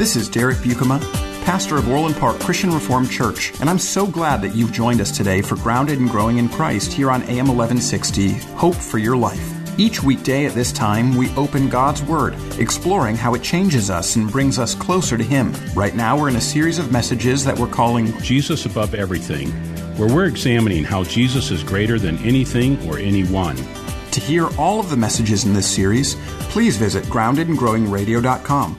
This is Derek Buikema, pastor of Orland Park Christian Reformed Church, and I'm so glad that you've joined us today for Grounded and Growing in Christ here on AM 1160, Hope for Your Life. Each weekday at this time, we open God's Word, exploring how it changes us and brings us closer to Him. Right now, we're in a series of messages that we're calling Jesus Above Everything, where we're examining how Jesus is greater than anything or anyone. To hear all of the messages in this series, please visit groundedandgrowingradio.com.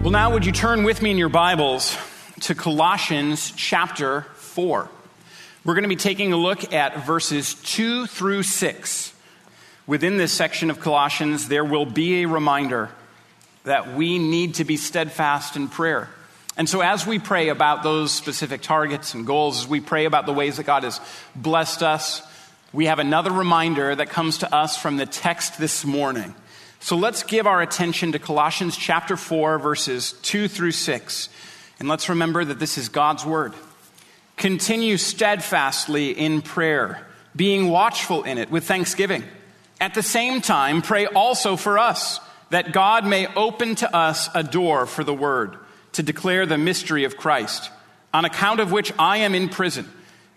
Well, now, would you turn with me in your Bibles to Colossians chapter 4? We're going to be taking a look at verses 2 through 6. Within this section of Colossians, there will be a reminder that we need to be steadfast in prayer. And so, as we pray about those specific targets and goals, as we pray about the ways that God has blessed us, we have another reminder that comes to us from the text this morning. So, let's give our attention to Colossians chapter 4, verses 2 through 6. And let's remember that this is God's word. Continue steadfastly in prayer, being watchful in it with thanksgiving. At the same time, pray also for us, that God may open to us a door for the word, to declare the mystery of Christ, on account of which I am in prison,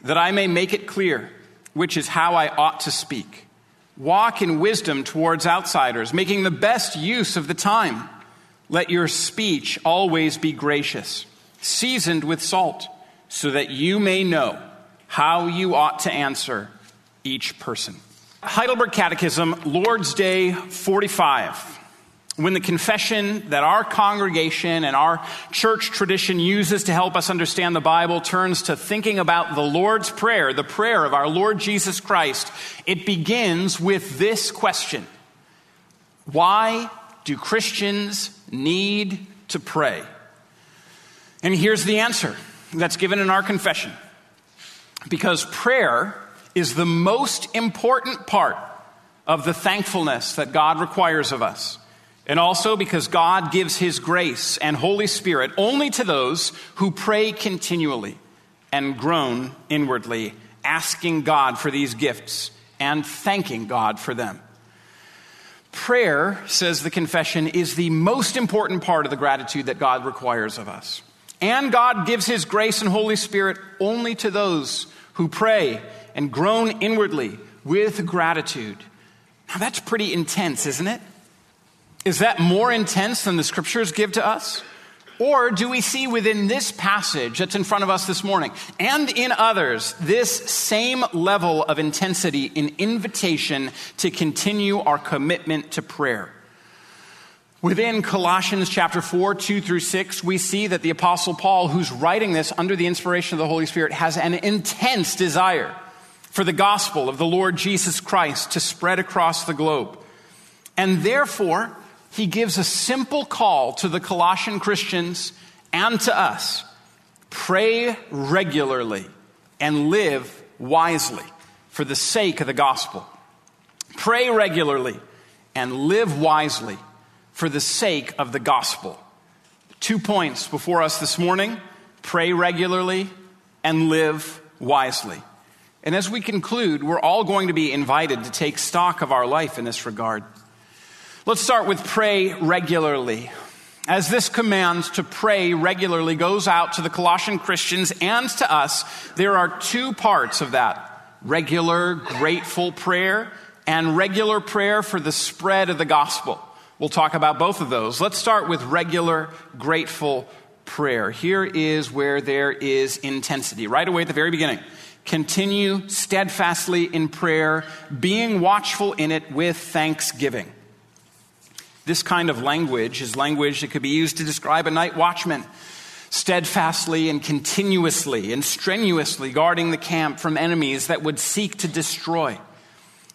that I may make it clear, which is how I ought to speak. Walk in wisdom towards outsiders, making the best use of the time. Let your speech always be gracious, seasoned with salt so that you may know how you ought to answer each person. Heidelberg Catechism, Lord's Day 45. When the confession that our congregation and our church tradition uses to help us understand the Bible turns to thinking about the Lord's Prayer, the prayer of our Lord Jesus Christ, it begins with this question Why do Christians need to pray? And here's the answer that's given in our confession. Because prayer is the most important part of the thankfulness that God requires of us. And also because God gives His grace and Holy Spirit only to those who pray continually and groan inwardly, asking God for these gifts and thanking God for them. Prayer, says the confession, is the most important part of the gratitude that God requires of us. And God gives His grace and Holy Spirit only to those who pray and groan inwardly with gratitude. Now, that's pretty intense, isn't it? Is that more intense than the scriptures give to us? Or do we see within this passage that's in front of us this morning and in others this same level of intensity in invitation to continue our commitment to prayer? Within Colossians chapter 4, 2 through 6, we see that the Apostle Paul, who's writing this under the inspiration of the Holy Spirit, has an intense desire for the gospel of the Lord Jesus Christ to spread across the globe. And therefore, he gives a simple call to the Colossian Christians and to us pray regularly and live wisely for the sake of the gospel. Pray regularly and live wisely for the sake of the gospel. Two points before us this morning pray regularly and live wisely. And as we conclude, we're all going to be invited to take stock of our life in this regard. Let's start with pray regularly. As this command to pray regularly goes out to the Colossian Christians and to us, there are two parts of that regular, grateful prayer and regular prayer for the spread of the gospel. We'll talk about both of those. Let's start with regular, grateful prayer. Here is where there is intensity. Right away at the very beginning. Continue steadfastly in prayer, being watchful in it with thanksgiving. This kind of language is language that could be used to describe a night watchman steadfastly and continuously and strenuously guarding the camp from enemies that would seek to destroy.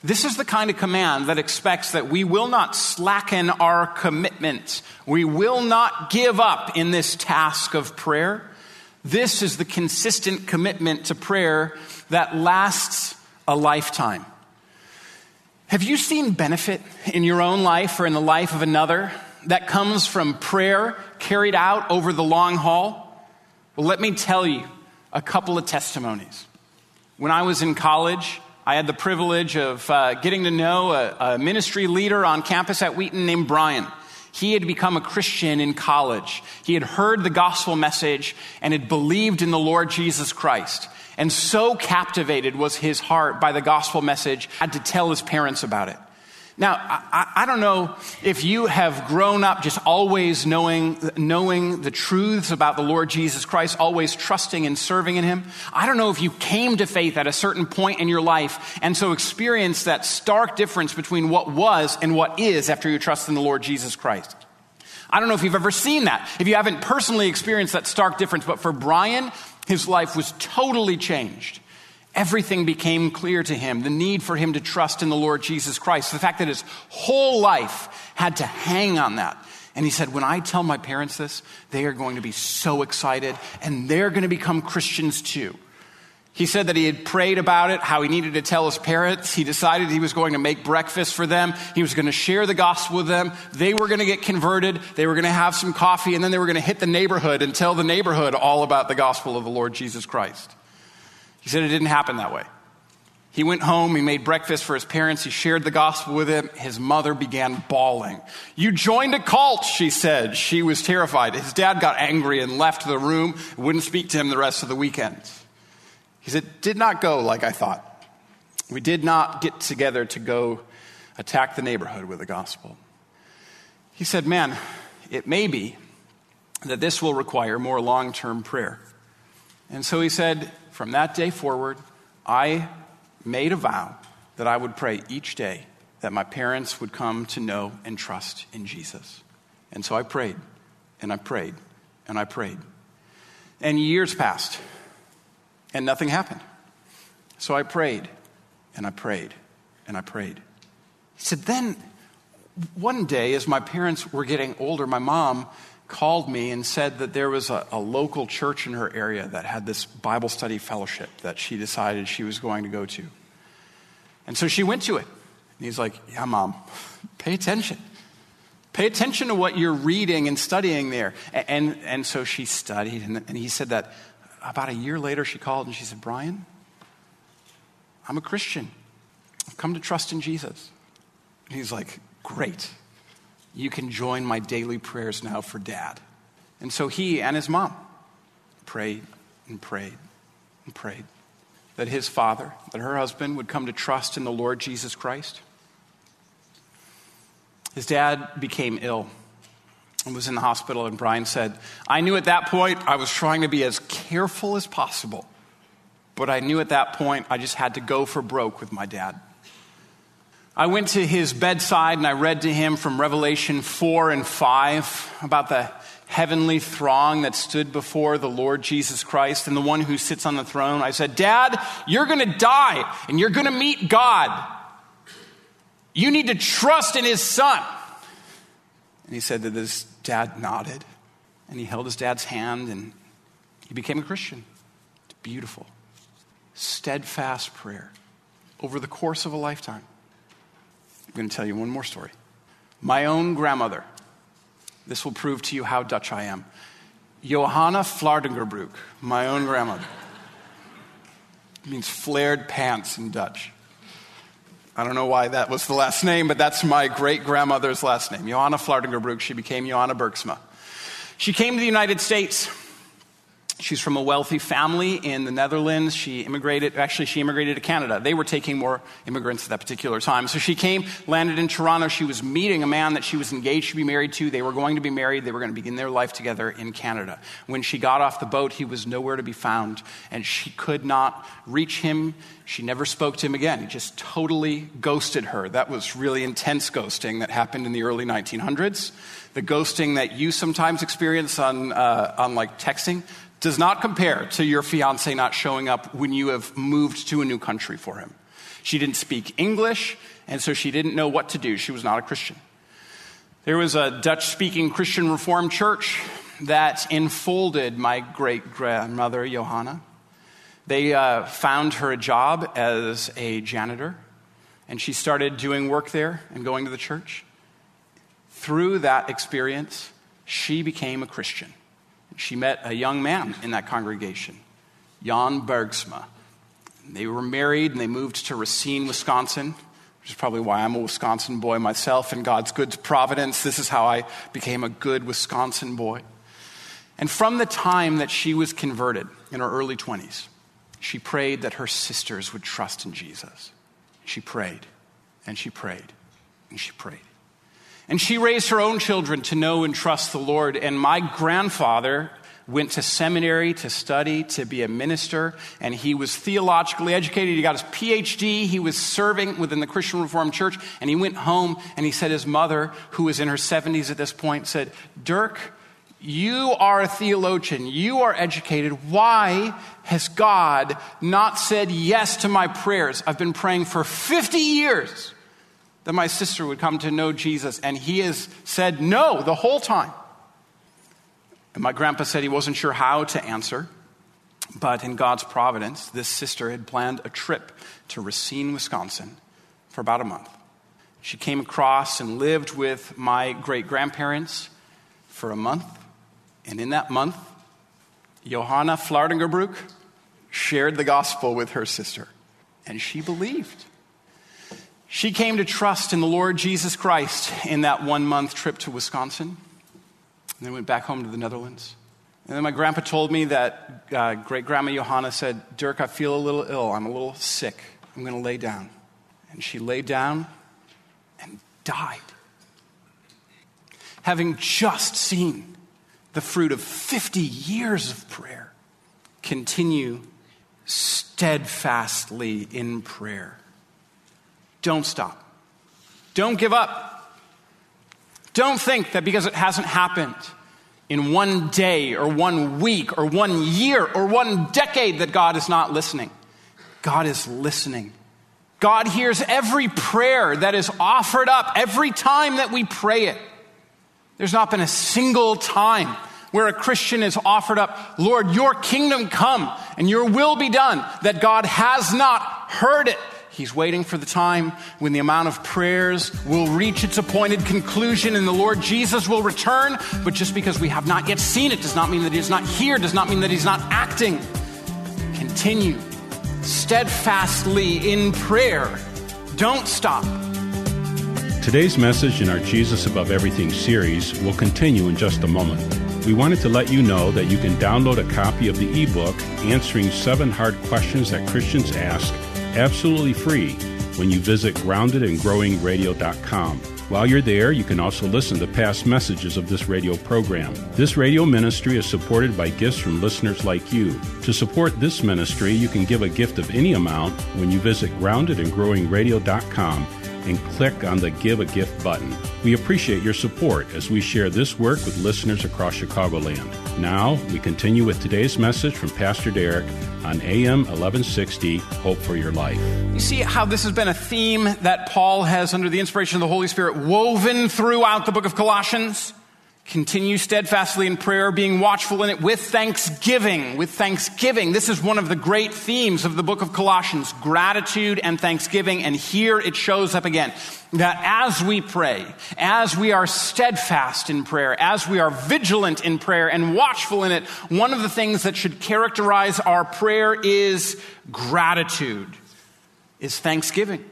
This is the kind of command that expects that we will not slacken our commitment. We will not give up in this task of prayer. This is the consistent commitment to prayer that lasts a lifetime. Have you seen benefit in your own life or in the life of another that comes from prayer carried out over the long haul? Well, let me tell you a couple of testimonies. When I was in college, I had the privilege of uh, getting to know a, a ministry leader on campus at Wheaton named Brian. He had become a Christian in college. He had heard the gospel message and had believed in the Lord Jesus Christ. And so captivated was his heart by the gospel message, had to tell his parents about it. Now, I, I, don't know if you have grown up just always knowing, knowing the truths about the Lord Jesus Christ, always trusting and serving in Him. I don't know if you came to faith at a certain point in your life and so experienced that stark difference between what was and what is after you trust in the Lord Jesus Christ. I don't know if you've ever seen that, if you haven't personally experienced that stark difference, but for Brian, his life was totally changed. Everything became clear to him the need for him to trust in the Lord Jesus Christ, the fact that his whole life had to hang on that. And he said, When I tell my parents this, they are going to be so excited and they're going to become Christians too. He said that he had prayed about it, how he needed to tell his parents. He decided he was going to make breakfast for them. He was going to share the gospel with them. They were going to get converted. They were going to have some coffee, and then they were going to hit the neighborhood and tell the neighborhood all about the gospel of the Lord Jesus Christ. He said it didn't happen that way. He went home, he made breakfast for his parents, he shared the gospel with them. His mother began bawling. You joined a cult, she said. She was terrified. His dad got angry and left the room, wouldn't speak to him the rest of the weekend. He said, Did not go like I thought. We did not get together to go attack the neighborhood with the gospel. He said, Man, it may be that this will require more long term prayer. And so he said, from that day forward, I made a vow that I would pray each day that my parents would come to know and trust in Jesus. And so I prayed, and I prayed, and I prayed. And years passed, and nothing happened. So I prayed, and I prayed, and I prayed. He said, then one day, as my parents were getting older, my mom called me and said that there was a, a, local church in her area that had this Bible study fellowship that she decided she was going to go to. And so she went to it. And he's like, Yeah, mom, pay attention. Pay attention to what you're reading and studying there. And, and, and so she studied, and, and he said that about a year later she called and she said, Brian, I'm a Christian. I've come to trust in Jesus. And he's like, Great you can join my daily prayers now for dad. And so he and his mom prayed and prayed and prayed that his father, that her husband would come to trust in the Lord Jesus Christ. His dad became ill and was in the hospital, and Brian said, I knew at that point I was trying to be as careful as possible, but I knew at that point I just had to go for broke with my dad. I went to his bedside and I read to him from Revelation 4 and 5 about the heavenly throng that stood before the Lord Jesus Christ and the one who sits on the throne. I said, Dad, you're going to die and you're going to meet God. You need to trust in his son. And he said that his dad nodded and he held his dad's hand and he became a Christian. It's beautiful. Steadfast prayer over the course of a lifetime. I'm going to tell you one more story. My own grandmother, this will prove to you how Dutch I am. Johanna Flardingerbroek, my own grandmother. It means flared pants in Dutch. I don't know why that was the last name, but that's my great grandmother's last name. Johanna Flardingerbroek. She became Johanna Bergsma. She came to the United States She's from a wealthy family in the Netherlands. She immigrated, actually, she immigrated to Canada. They were taking more immigrants at that particular time. So she came, landed in Toronto. She was meeting a man that she was engaged to be married to. They were going to be married. They were going to begin their life together in Canada. When she got off the boat, he was nowhere to be found, and she could not reach him. She never spoke to him again. He just totally ghosted her. That was really intense ghosting that happened in the early 1900s. The ghosting that you sometimes experience on, uh, on like texting does not compare to your fiance not showing up when you have moved to a new country for him. She didn't speak English, and so she didn't know what to do. She was not a Christian. There was a Dutch speaking Christian Reformed church that enfolded my great grandmother, Johanna. They uh, found her a job as a janitor, and she started doing work there and going to the church. Through that experience, she became a Christian she met a young man in that congregation, Jan Bergsma. They were married and they moved to Racine, Wisconsin, which is probably why I'm a Wisconsin boy myself. In God's good providence, this is how I became a good Wisconsin boy. And from the time that she was converted in her early 20s, she prayed that her sisters would trust in Jesus. She prayed and she prayed and she prayed. And she raised her own children to know and trust the Lord. And my grandfather went to seminary to study to be a minister, and he was theologically educated. He got his PhD. He was serving within the Christian Reformed Church, and he went home and he said his mother, who was in her 70s at this point, said, Dirk, you are a theologian. You are educated. Why has God not said yes to my prayers? I've been praying for 50 years that my sister would come to know Jesus, and he has said no the whole time. And my grandpa said he wasn't sure how to answer, but in God's providence, this sister had planned a trip to Racine, Wisconsin for about a month. She came across and lived with my great grandparents for a month, and in that month, Johanna Flardingerbroek shared the gospel with her sister, and she believed. She came to trust in the Lord Jesus Christ in that one month trip to Wisconsin, and then went back home to the Netherlands. And then my grandpa told me that uh, great grandma Johanna said, Dirk, I feel a little ill. I'm a little sick. I'm going to lay down. And she lay down and died. Having just seen the fruit of 50 years of prayer, continue steadfastly in prayer don't stop. Don't give up. Don't think that because it hasn't happened in one day or one week or one year or one decade that God is not listening. God is listening. God hears every prayer that is offered up every time that we pray it. There's not been a single time where a Christian is offered up, Lord, your kingdom come and your will be done, that God has not heard it He's waiting for the time when the amount of prayers will reach its appointed conclusion and the Lord Jesus will return. But just because we have not yet seen it does not mean that He is not here, does not mean that He's not acting. Continue steadfastly in prayer. Don't stop. Today's message in our Jesus Above Everything series will continue in just a moment. We wanted to let you know that you can download a copy of the ebook Answering Seven Hard Questions That Christians Ask absolutely free when you visit groundedandgrowingradio.com. While you're there, you can also listen to past messages of this radio program. This radio ministry is supported by gifts from listeners like you. To support this ministry, you can give a gift of any amount when you visit groundedandgrowingradio.com and click on the Give a Gift button. We appreciate your support as we share this work with listeners across Chicagoland. Now, we continue with today's message from Pastor Derek on AM 1160, Hope for Your Life. You see how this has been a theme that Paul has, under the inspiration of the Holy Spirit, woven throughout the book of Colossians? Continue steadfastly in prayer, being watchful in it with thanksgiving. With thanksgiving. This is one of the great themes of the book of Colossians gratitude and thanksgiving. And here it shows up again that as we pray, as we are steadfast in prayer, as we are vigilant in prayer and watchful in it, one of the things that should characterize our prayer is gratitude, is thanksgiving.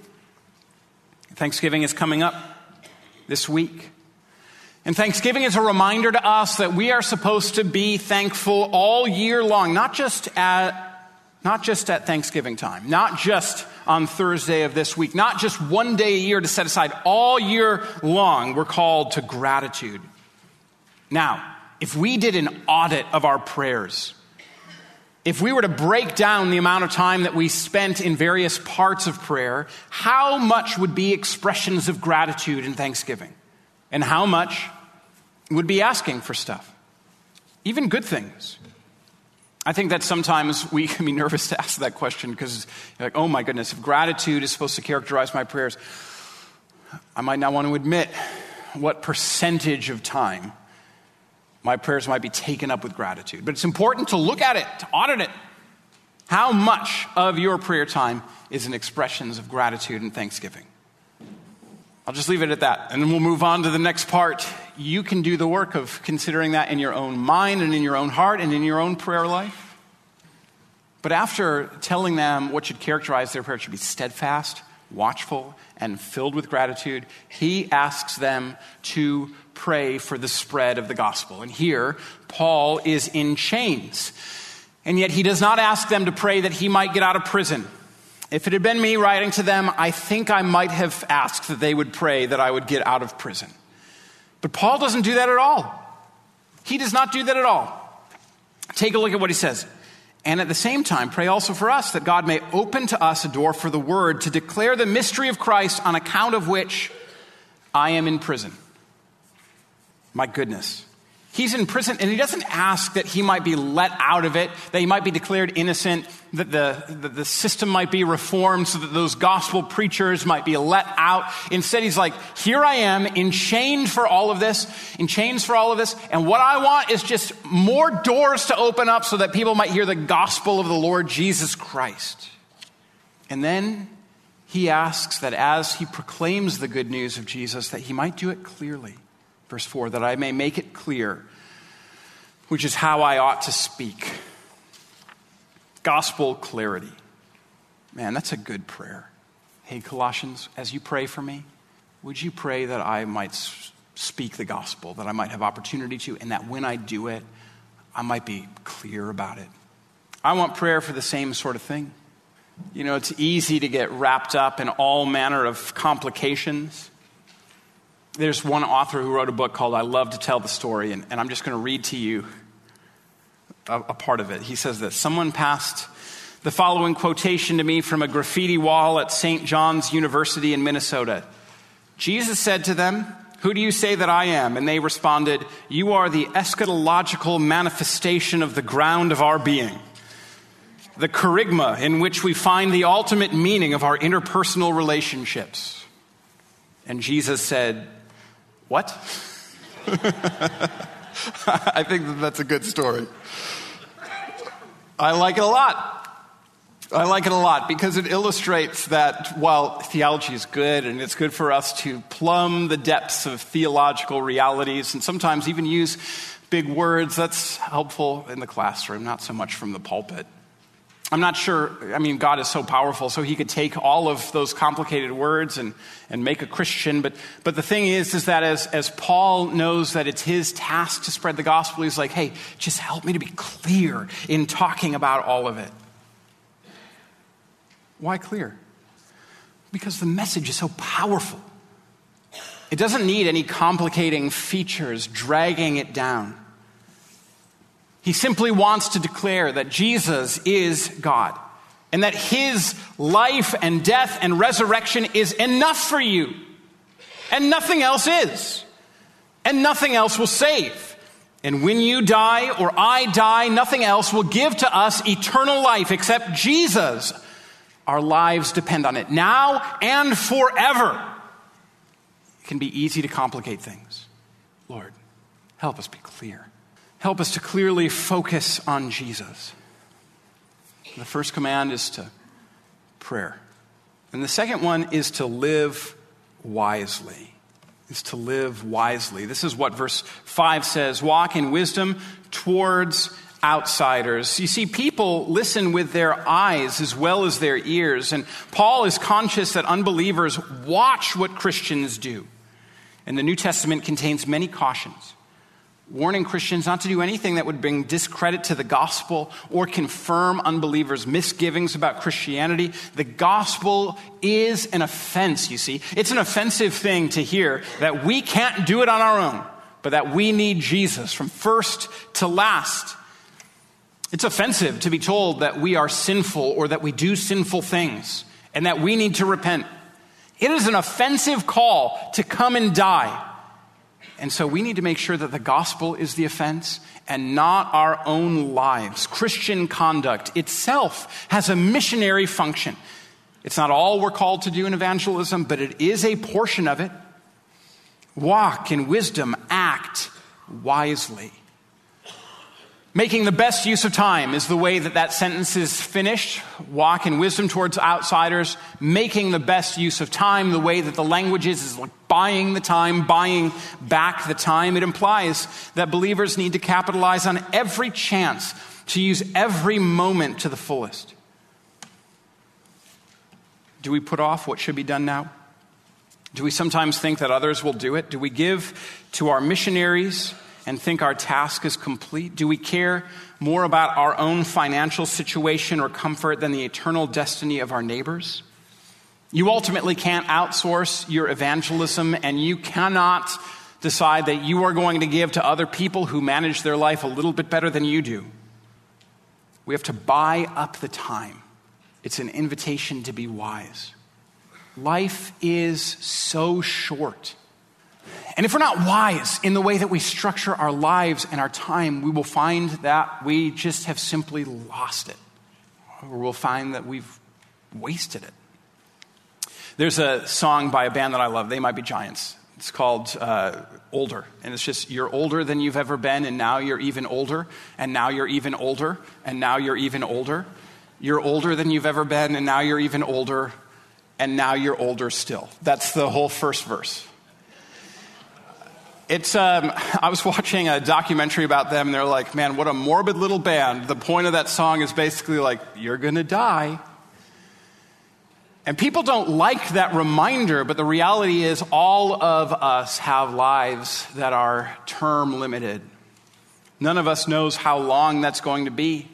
Thanksgiving is coming up this week. And Thanksgiving is a reminder to us that we are supposed to be thankful all year long, not just at not just at Thanksgiving time, not just on Thursday of this week, not just one day a year to set aside. All year long, we're called to gratitude. Now, if we did an audit of our prayers, if we were to break down the amount of time that we spent in various parts of prayer, how much would be expressions of gratitude and thanksgiving? And how much would be asking for stuff? Even good things. I think that sometimes we can be nervous to ask that question because, like, oh my goodness, if gratitude is supposed to characterize my prayers, I might not want to admit what percentage of time my prayers might be taken up with gratitude. But it's important to look at it, to audit it. How much of your prayer time is in expressions of gratitude and thanksgiving? I'll just leave it at that. And then we'll move on to the next part. You can do the work of considering that in your own mind and in your own heart and in your own prayer life. But after telling them what should characterize their prayer, should be steadfast, watchful, and filled with gratitude, he asks them to pray for the spread of the gospel. And here, Paul is in chains. And yet, he does not ask them to pray that he might get out of prison. If it had been me writing to them, I think I might have asked that they would pray that I would get out of prison. But Paul doesn't do that at all. He does not do that at all. Take a look at what he says. And at the same time, pray also for us that God may open to us a door for the word to declare the mystery of Christ on account of which I am in prison. My goodness. He's in prison and he doesn't ask that he might be let out of it, that he might be declared innocent, that the, the, the, system might be reformed so that those gospel preachers might be let out. Instead, he's like, here I am, enchained for all of this, in for all of this, and what I want is just more doors to open up so that people might hear the gospel of the Lord Jesus Christ. And then he asks that as he proclaims the good news of Jesus, that he might do it clearly Verse 4 that I may make it clear, which is how I ought to speak. Gospel clarity. Man, that's a good prayer. Hey, Colossians, as you pray for me, would you pray that I might speak the gospel, that I might have opportunity to, and that when I do it, I might be clear about it? I want prayer for the same sort of thing. You know, it's easy to get wrapped up in all manner of complications there's one author who wrote a book called I Love to Tell the Story, and, and I'm just going to read to you a, a part of it. He says that someone passed the following quotation to me from a graffiti wall at St. John's University in Minnesota. Jesus said to them, Who do you say that I am? And they responded, You are the eschatological manifestation of the ground of our being, the kerygma in which we find the ultimate meaning of our interpersonal relationships. And Jesus said, what? I think that that's a good story. I like it a lot. I like it a lot because it illustrates that while theology is good and it's good for us to plumb the depths of theological realities and sometimes even use big words, that's helpful in the classroom, not so much from the pulpit. I'm not sure, I mean, God is so powerful, so he could take all of those complicated words and, and make a Christian. But, but the thing is, is that as, as Paul knows that it's his task to spread the gospel, he's like, hey, just help me to be clear in talking about all of it. Why clear? Because the message is so powerful. It doesn't need any complicating features dragging it down. He simply wants to declare that Jesus is God and that his life and death and resurrection is enough for you. And nothing else is. And nothing else will save. And when you die or I die, nothing else will give to us eternal life except Jesus. Our lives depend on it now and forever. It can be easy to complicate things. Lord, help us be clear. Help us to clearly focus on Jesus. The first command is to prayer. And the second one is to live wisely. Is to live wisely. This is what verse 5 says walk in wisdom towards outsiders. You see, people listen with their eyes as well as their ears. And Paul is conscious that unbelievers watch what Christians do. And the New Testament contains many cautions, warning Christians not to do anything that would bring discredit to the gospel or confirm unbelievers' misgivings about Christianity. The gospel is an offense, you see. It's an offensive thing to hear that we can't do it on our own, but that we need Jesus from first to last. It's offensive to be told that we are sinful or that we do sinful things and that we need to repent. It is an offensive call to come and die. And so we need to make sure that the gospel is the offense and not our own lives. Christian conduct itself has a missionary function. It's not all we're called to do in evangelism, but it is a portion of it. Walk in wisdom, act wisely. Making the best use of time is the way that that sentence is finished. Walk in wisdom towards outsiders. Making the best use of time, the way that the language is, is like buying the time, buying back the time. It implies that believers need to capitalize on every chance to use every moment to the fullest. Do we put off what should be done now? Do we sometimes think that others will do it? Do we give to our missionaries? And think our task is complete? Do we care more about our own financial situation or comfort than the eternal destiny of our neighbors? You ultimately can't outsource your evangelism, and you cannot decide that you are going to give to other people who manage their life a little bit better than you do. We have to buy up the time. It's an invitation to be wise. Life is so short. And if we're not wise in the way that we structure our lives and our time, we will find that we just have simply lost it. Or we'll find that we've wasted it. There's a song by a band that I love. They might be giants. It's called uh, Older. And it's just, you're older than you've ever been, and now you're even older, and now you're even older, and now you're even older. You're older than you've ever been, and now you're even older, and now you're older still. That's the whole first verse. It's, um, I was watching a documentary about them, and they're like, man, what a morbid little band. The point of that song is basically like, you're going to die. And people don't like that reminder, but the reality is, all of us have lives that are term limited. None of us knows how long that's going to be,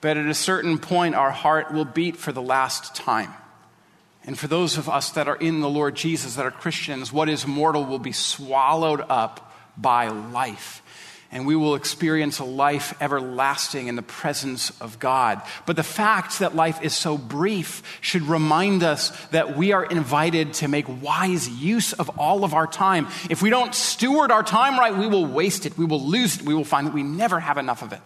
but at a certain point, our heart will beat for the last time. And for those of us that are in the Lord Jesus, that are Christians, what is mortal will be swallowed up by life. And we will experience a life everlasting in the presence of God. But the fact that life is so brief should remind us that we are invited to make wise use of all of our time. If we don't steward our time right, we will waste it. We will lose it. We will find that we never have enough of it.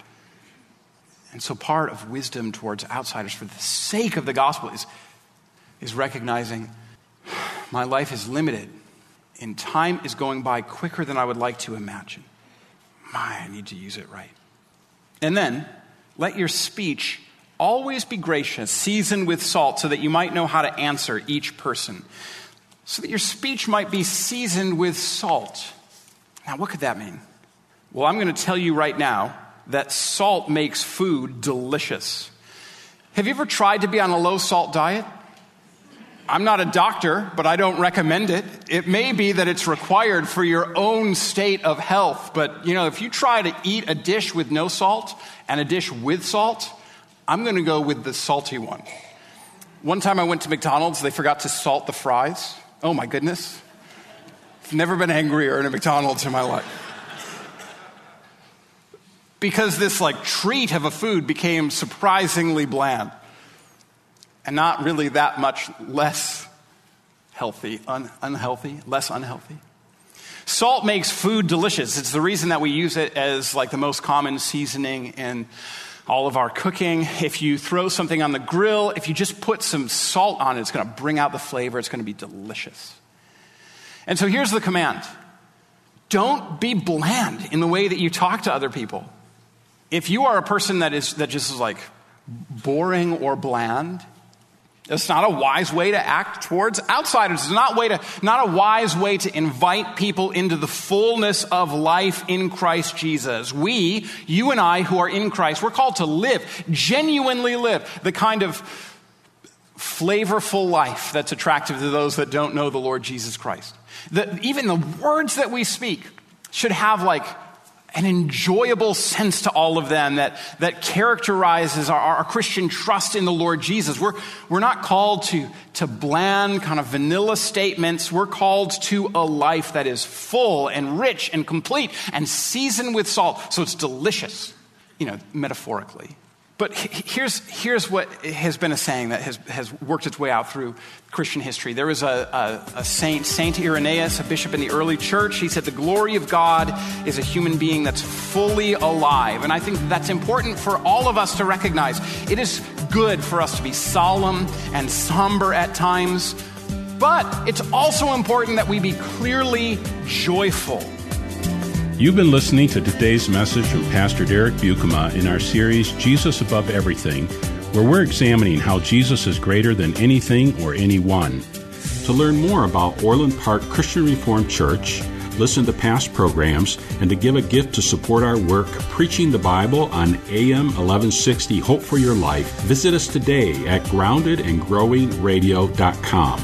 And so, part of wisdom towards outsiders for the sake of the gospel is is recognizing my life is limited and time is going by quicker than I would like to imagine. My, I need to use it right. And then let your speech always be gracious, seasoned with salt, so that you might know how to answer each person. So that your speech might be seasoned with salt. Now, what could that mean? Well, I'm going to tell you right now that salt makes food delicious. Have you ever tried to be on a low salt diet? I'm not a doctor, but I don't recommend it. It may be that it's required for your own state of health, but you know, if you try to eat a dish with no salt and a dish with salt, I'm going to go with the salty one. One time I went to McDonald's, they forgot to salt the fries. Oh my goodness. I've never been angrier in a McDonald's in my life. Because this like treat of a food became surprisingly bland and not really that much less healthy, un- unhealthy, less unhealthy. Salt makes food delicious. It's the reason that we use it as like the most common seasoning in all of our cooking. If you throw something on the grill, if you just put some salt on it, it's going to bring out the flavor. It's going to be delicious. And so here's the command don't be bland in the way that you talk to other people. If you are a person that is that just is like boring or bland, it's not a wise way to act towards outsiders. It's not, way to, not a wise way to invite people into the fullness of life in Christ Jesus. We, you and I who are in Christ, we're called to live, genuinely live, the kind of flavorful life that's attractive to those that don't know the Lord Jesus Christ. The, even the words that we speak should have like an enjoyable sense to all of them that, that characterizes our, our, Christian trust in the Lord Jesus. We're, we're not called to, to bland, kind of vanilla statements. We're called to a life that is full and rich and complete and seasoned with salt. So it's delicious, you know, metaphorically. But here's, here's what has been a saying that has, has worked its way out through Christian history. There was a, a, a, saint, Saint Irenaeus, a bishop in the early church. He said, The glory of God is a human being that's fully alive. And I think that's important for all of us to recognize. It is good for us to be solemn and somber at times, but it's also important that we be clearly joyful You've been listening to today's message from Pastor Derek Buikema in our series, Jesus Above Everything, where we're examining how Jesus is greater than anything or anyone. To learn more about Orland Park Christian Reformed Church, listen to past programs, and to give a gift to support our work preaching the Bible on AM 1160 Hope for Your Life, visit us today at groundedandgrowingradio.com.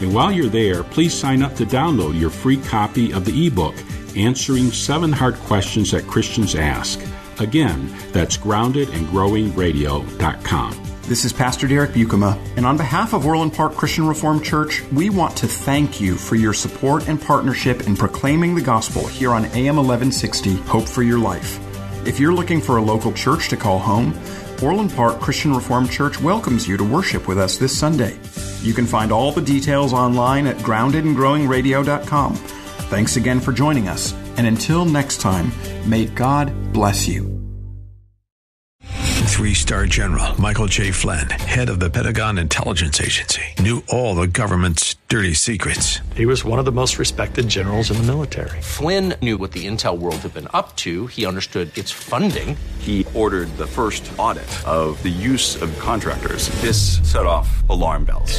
And while you're there, please sign up to download your free copy of the ebook answering seven hard questions that Christians ask. Again, that's groundedandgrowingradio.com. This is Pastor Derek Buikema, and on behalf of Orland Park Christian Reformed Church, we want to thank you for your support and partnership in proclaiming the gospel here on AM 1160 Hope for Your Life. If you're looking for a local church to call home, Orland Park Christian Reformed Church welcomes you to worship with us this Sunday. You can find all the details online at groundedandgrowingradio.com Thanks again for joining us, and until next time, may God bless you. Three star general Michael J. Flynn, head of the Pentagon Intelligence Agency, knew all the government's dirty secrets. He was one of the most respected generals in the military. Flynn knew what the intel world had been up to, he understood its funding. He ordered the first audit of the use of contractors. This set off alarm bells.